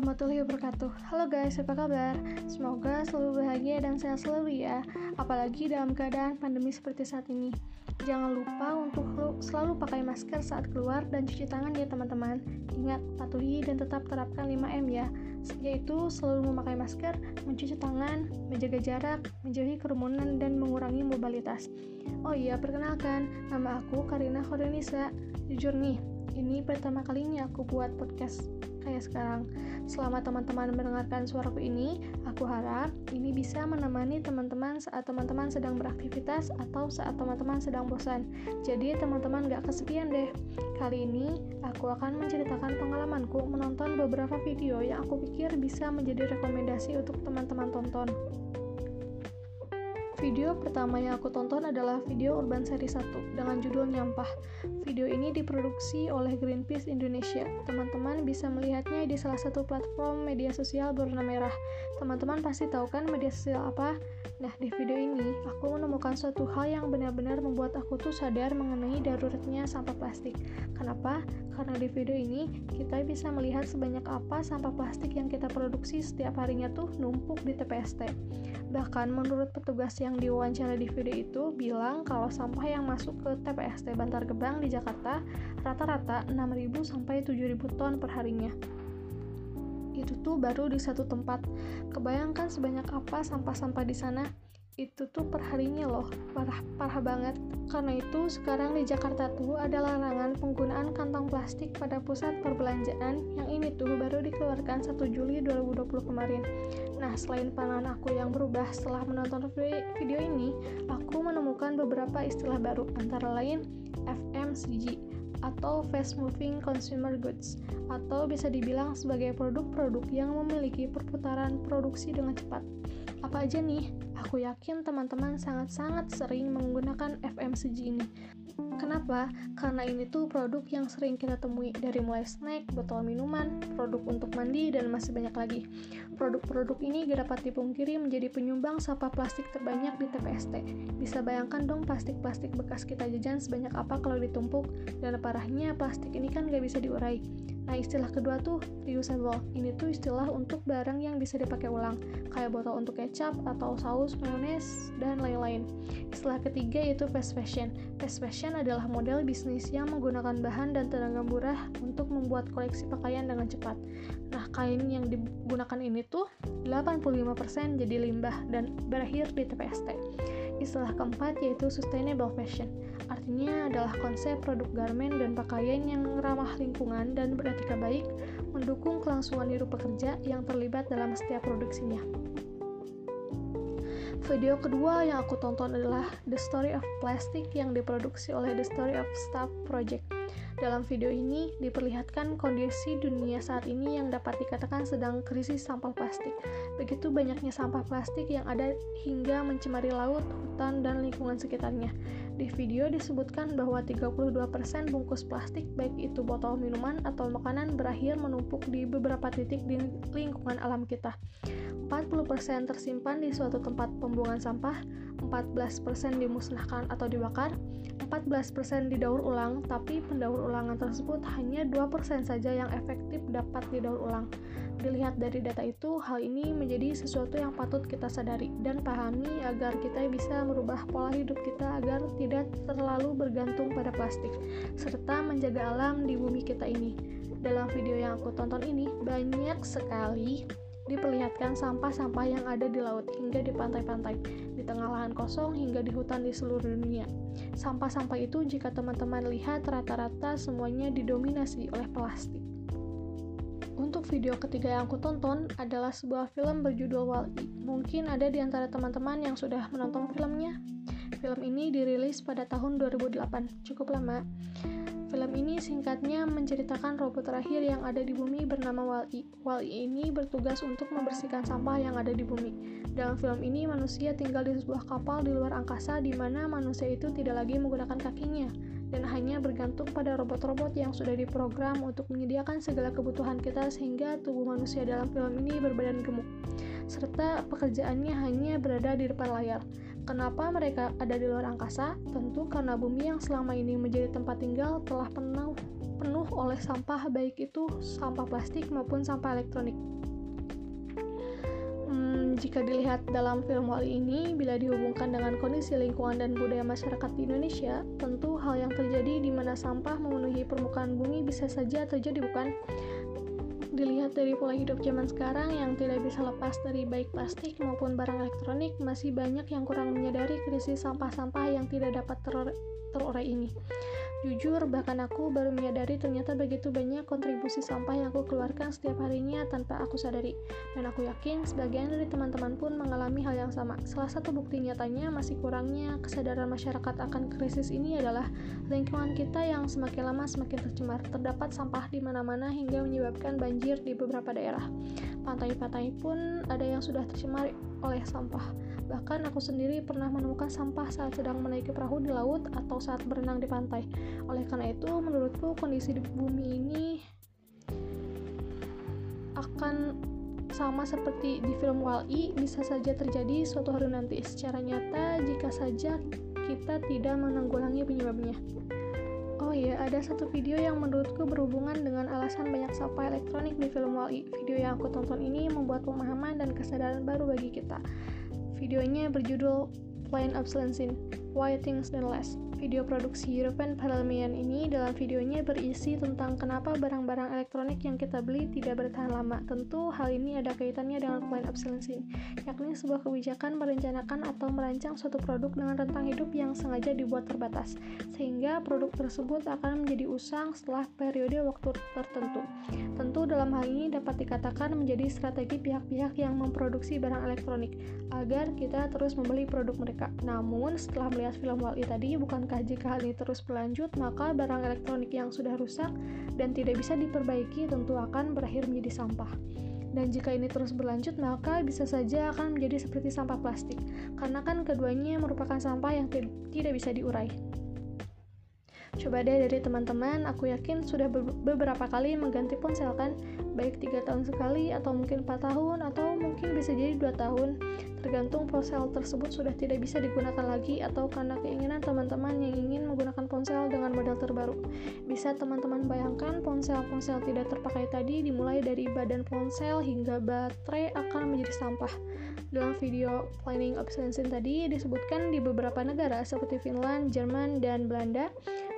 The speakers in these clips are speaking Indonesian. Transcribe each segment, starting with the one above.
warahmatullahi wabarakatuh. Halo guys, apa kabar? Semoga selalu bahagia dan sehat selalu ya Apalagi dalam keadaan pandemi seperti saat ini. Jangan lupa untuk selalu pakai masker saat keluar dan cuci tangan ya teman-teman. Ingat, patuhi dan tetap terapkan 5M ya. Yaitu selalu memakai masker, mencuci tangan, menjaga jarak, menjauhi kerumunan, dan mengurangi mobilitas. Oh iya, perkenalkan, nama aku Karina Khorenisa Jujur nih, ini pertama kalinya aku buat podcast kayak sekarang. Selama teman-teman mendengarkan suaraku ini, aku harap ini bisa menemani teman-teman saat teman-teman sedang beraktivitas atau saat teman-teman sedang bosan. Jadi teman-teman gak kesepian deh. Kali ini, aku akan menceritakan pengalamanku menonton beberapa video yang aku pikir bisa menjadi rekomendasi untuk teman-teman tonton. Video pertama yang aku tonton adalah video Urban Seri 1 dengan judul Nyampah. Video ini diproduksi oleh Greenpeace Indonesia. Teman-teman bisa melihatnya di salah satu platform media sosial berwarna merah. Teman-teman pasti tahu kan media sosial apa? Nah, di video ini aku menemukan suatu hal yang benar-benar membuat aku tuh sadar mengenai daruratnya sampah plastik. Kenapa? Karena di video ini kita bisa melihat sebanyak apa sampah plastik yang kita produksi setiap harinya tuh numpuk di TPST. Bahkan menurut petugas yang diwawancara di video itu bilang kalau sampah yang masuk ke TPST Bantar Gebang di Jakarta rata-rata 6.000 sampai 7.000 ton per harinya itu tuh baru di satu tempat. Kebayangkan sebanyak apa sampah-sampah di sana? Itu tuh perharinya loh, parah parah banget. Karena itu sekarang di Jakarta tuh ada larangan penggunaan kantong plastik pada pusat perbelanjaan yang ini tuh baru dikeluarkan 1 Juli 2020 kemarin. Nah, selain pandangan aku yang berubah setelah menonton video ini, aku menemukan beberapa istilah baru antara lain FMCG atau fast moving consumer goods atau bisa dibilang sebagai produk-produk yang memiliki perputaran produksi dengan cepat. Apa aja nih? Aku yakin teman-teman sangat-sangat sering menggunakan FMCG ini. Kenapa? Karena ini tuh produk yang sering kita temui dari mulai snack, botol minuman, produk untuk mandi, dan masih banyak lagi. Produk-produk ini gak dapat dipungkiri menjadi penyumbang sampah plastik terbanyak di TPST. Bisa bayangkan dong plastik-plastik bekas kita jajan sebanyak apa kalau ditumpuk, dan parahnya plastik ini kan gak bisa diurai. Nah, istilah kedua tuh reusable. Ini tuh istilah untuk barang yang bisa dipakai ulang, kayak botol untuk kecap atau saus, mayones, dan lain-lain. Istilah ketiga yaitu fast fashion. Fast fashion adalah model bisnis yang menggunakan bahan dan tenaga murah untuk membuat koleksi pakaian dengan cepat. Nah, kain yang digunakan ini tuh 85% jadi limbah dan berakhir di TPST. Istilah keempat yaitu sustainable fashion. Artinya adalah konsep produk garmen dan pakaian yang ramah lingkungan dan beretika baik, mendukung kelangsungan hidup pekerja yang terlibat dalam setiap produksinya. Video kedua yang aku tonton adalah The Story of Plastic yang diproduksi oleh The Story of Stuff Project. Dalam video ini diperlihatkan kondisi dunia saat ini yang dapat dikatakan sedang krisis sampah plastik. Begitu banyaknya sampah plastik yang ada hingga mencemari laut, hutan, dan lingkungan sekitarnya. Di video disebutkan bahwa 32% bungkus plastik baik itu botol minuman atau makanan berakhir menumpuk di beberapa titik di lingkungan alam kita. 40% tersimpan di suatu tempat pembuangan sampah, 14% dimusnahkan atau dibakar, 14% didaur ulang, tapi pendaur ulangan tersebut hanya 2% saja yang efektif dapat didaur ulang. Dilihat dari data itu, hal ini menjadi sesuatu yang patut kita sadari dan pahami agar kita bisa merubah pola hidup kita agar tidak terlalu bergantung pada plastik, serta menjaga alam di bumi kita ini. Dalam video yang aku tonton ini, banyak sekali diperlihatkan sampah-sampah yang ada di laut hingga di pantai-pantai, di tengah lahan kosong hingga di hutan di seluruh dunia. Sampah-sampah itu jika teman-teman lihat rata-rata semuanya didominasi oleh plastik. Untuk video ketiga yang aku tonton adalah sebuah film berjudul Wall-E. Mungkin ada di antara teman-teman yang sudah menonton filmnya. Film ini dirilis pada tahun 2008, cukup lama. Film ini singkatnya menceritakan robot terakhir yang ada di bumi bernama Wall-E. Ini bertugas untuk membersihkan sampah yang ada di bumi. Dalam film ini, manusia tinggal di sebuah kapal di luar angkasa di mana manusia itu tidak lagi menggunakan kakinya dan hanya bergantung pada robot-robot yang sudah diprogram untuk menyediakan segala kebutuhan kita sehingga tubuh manusia dalam film ini berbadan gemuk, serta pekerjaannya hanya berada di depan layar. Kenapa mereka ada di luar angkasa? Tentu karena bumi yang selama ini menjadi tempat tinggal telah penuh penuh oleh sampah baik itu sampah plastik maupun sampah elektronik. Hmm, jika dilihat dalam film Wali ini, bila dihubungkan dengan kondisi lingkungan dan budaya masyarakat di Indonesia, tentu hal yang terjadi di mana sampah memenuhi permukaan bumi bisa saja terjadi bukan? Dilihat dari pola hidup zaman sekarang yang tidak bisa lepas dari baik plastik maupun barang elektronik, masih banyak yang kurang menyadari krisis sampah-sampah yang tidak dapat terurai ini. Jujur, bahkan aku baru menyadari ternyata begitu banyak kontribusi sampah yang aku keluarkan setiap harinya tanpa aku sadari. Dan aku yakin sebagian dari teman-teman pun mengalami hal yang sama. Salah satu bukti nyatanya masih kurangnya kesadaran masyarakat akan krisis ini adalah lingkungan kita yang semakin lama semakin tercemar. Terdapat sampah di mana-mana hingga menyebabkan banjir di beberapa daerah. Pantai-pantai pun ada yang sudah tercemar oleh sampah. Bahkan aku sendiri pernah menemukan sampah saat sedang menaiki perahu di laut atau saat berenang di pantai. Oleh karena itu, menurutku kondisi di bumi ini akan sama seperti di film Wall-E bisa saja terjadi suatu hari nanti secara nyata jika saja kita tidak menanggulangi penyebabnya. Oh iya, ada satu video yang menurutku berhubungan dengan alasan banyak sampah elektronik di film Wall-E. Video yang aku tonton ini membuat pemahaman dan kesadaran baru bagi kita. Videonya berjudul Plain Obsolescence, Why Things Don't Last. Video produksi European Parliament ini dalam videonya berisi tentang kenapa barang-barang elektronik yang kita beli tidak bertahan lama. Tentu hal ini ada kaitannya dengan plain obsolescence, yakni sebuah kebijakan merencanakan atau merancang suatu produk dengan rentang hidup yang sengaja dibuat terbatas, sehingga produk tersebut akan menjadi usang setelah periode waktu tertentu. Tentu dalam hal ini dapat dikatakan menjadi strategi pihak-pihak yang memproduksi barang elektronik agar kita terus membeli produk mereka. Namun setelah melihat film Wall-E tadi bukan Bukankah jika hal ini terus berlanjut, maka barang elektronik yang sudah rusak dan tidak bisa diperbaiki tentu akan berakhir menjadi sampah. Dan jika ini terus berlanjut, maka bisa saja akan menjadi seperti sampah plastik, karena kan keduanya merupakan sampah yang tidak bisa diurai. Coba deh dari teman-teman, aku yakin sudah beberapa kali mengganti ponsel kan, baik tiga tahun sekali atau mungkin 4 tahun atau mungkin bisa jadi dua tahun tergantung ponsel tersebut sudah tidak bisa digunakan lagi atau karena keinginan teman-teman yang ingin menggunakan ponsel dengan model terbaru. Bisa teman-teman bayangkan ponsel-ponsel tidak terpakai tadi dimulai dari badan ponsel hingga baterai akan menjadi sampah. Dalam video Planning Obsolescence tadi disebutkan di beberapa negara seperti Finland, Jerman, dan Belanda,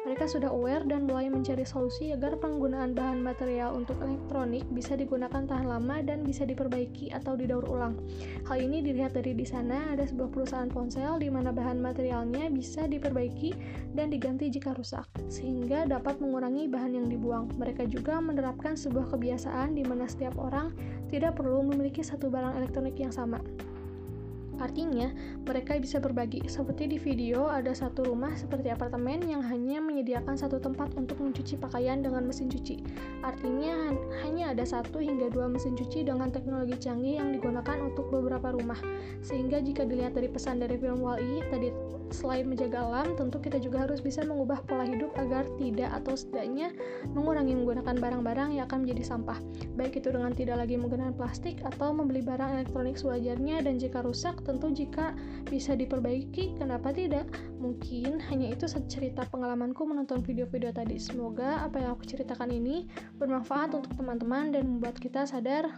mereka sudah aware dan mulai mencari solusi agar penggunaan bahan material untuk elektronik bisa digunakan tahan lama dan bisa diperbaiki atau didaur ulang. Hal ini dilihat dari di sana ada sebuah perusahaan ponsel di mana bahan materialnya bisa diperbaiki dan diganti jika rusak, sehingga dapat mengurangi bahan yang dibuang. Mereka juga menerapkan sebuah kebiasaan di mana setiap orang tidak perlu memiliki satu barang elektronik yang sama. Artinya, mereka bisa berbagi. Seperti di video, ada satu rumah seperti apartemen yang hanya menyediakan satu tempat untuk mencuci pakaian dengan mesin cuci. Artinya, hanya ada satu hingga dua mesin cuci dengan teknologi canggih yang digunakan untuk beberapa rumah. Sehingga jika dilihat dari pesan dari film Wall-E tadi selain menjaga alam, tentu kita juga harus bisa mengubah pola hidup agar tidak atau setidaknya mengurangi menggunakan barang-barang yang akan menjadi sampah. Baik itu dengan tidak lagi menggunakan plastik atau membeli barang elektronik sewajarnya dan jika rusak, tentu jika bisa diperbaiki, kenapa tidak? Mungkin hanya itu cerita pengalamanku menonton video-video tadi. Semoga apa yang aku ceritakan ini bermanfaat untuk teman-teman dan membuat kita sadar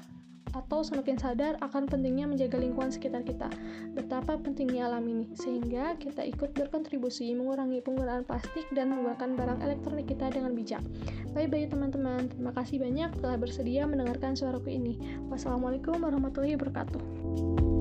atau semakin sadar akan pentingnya menjaga lingkungan sekitar kita. Betapa pentingnya alam ini, sehingga kita ikut berkontribusi mengurangi penggunaan plastik dan menggunakan barang elektronik kita dengan bijak. Bye-bye teman-teman, terima kasih banyak telah bersedia mendengarkan suaraku ini. Wassalamualaikum warahmatullahi wabarakatuh.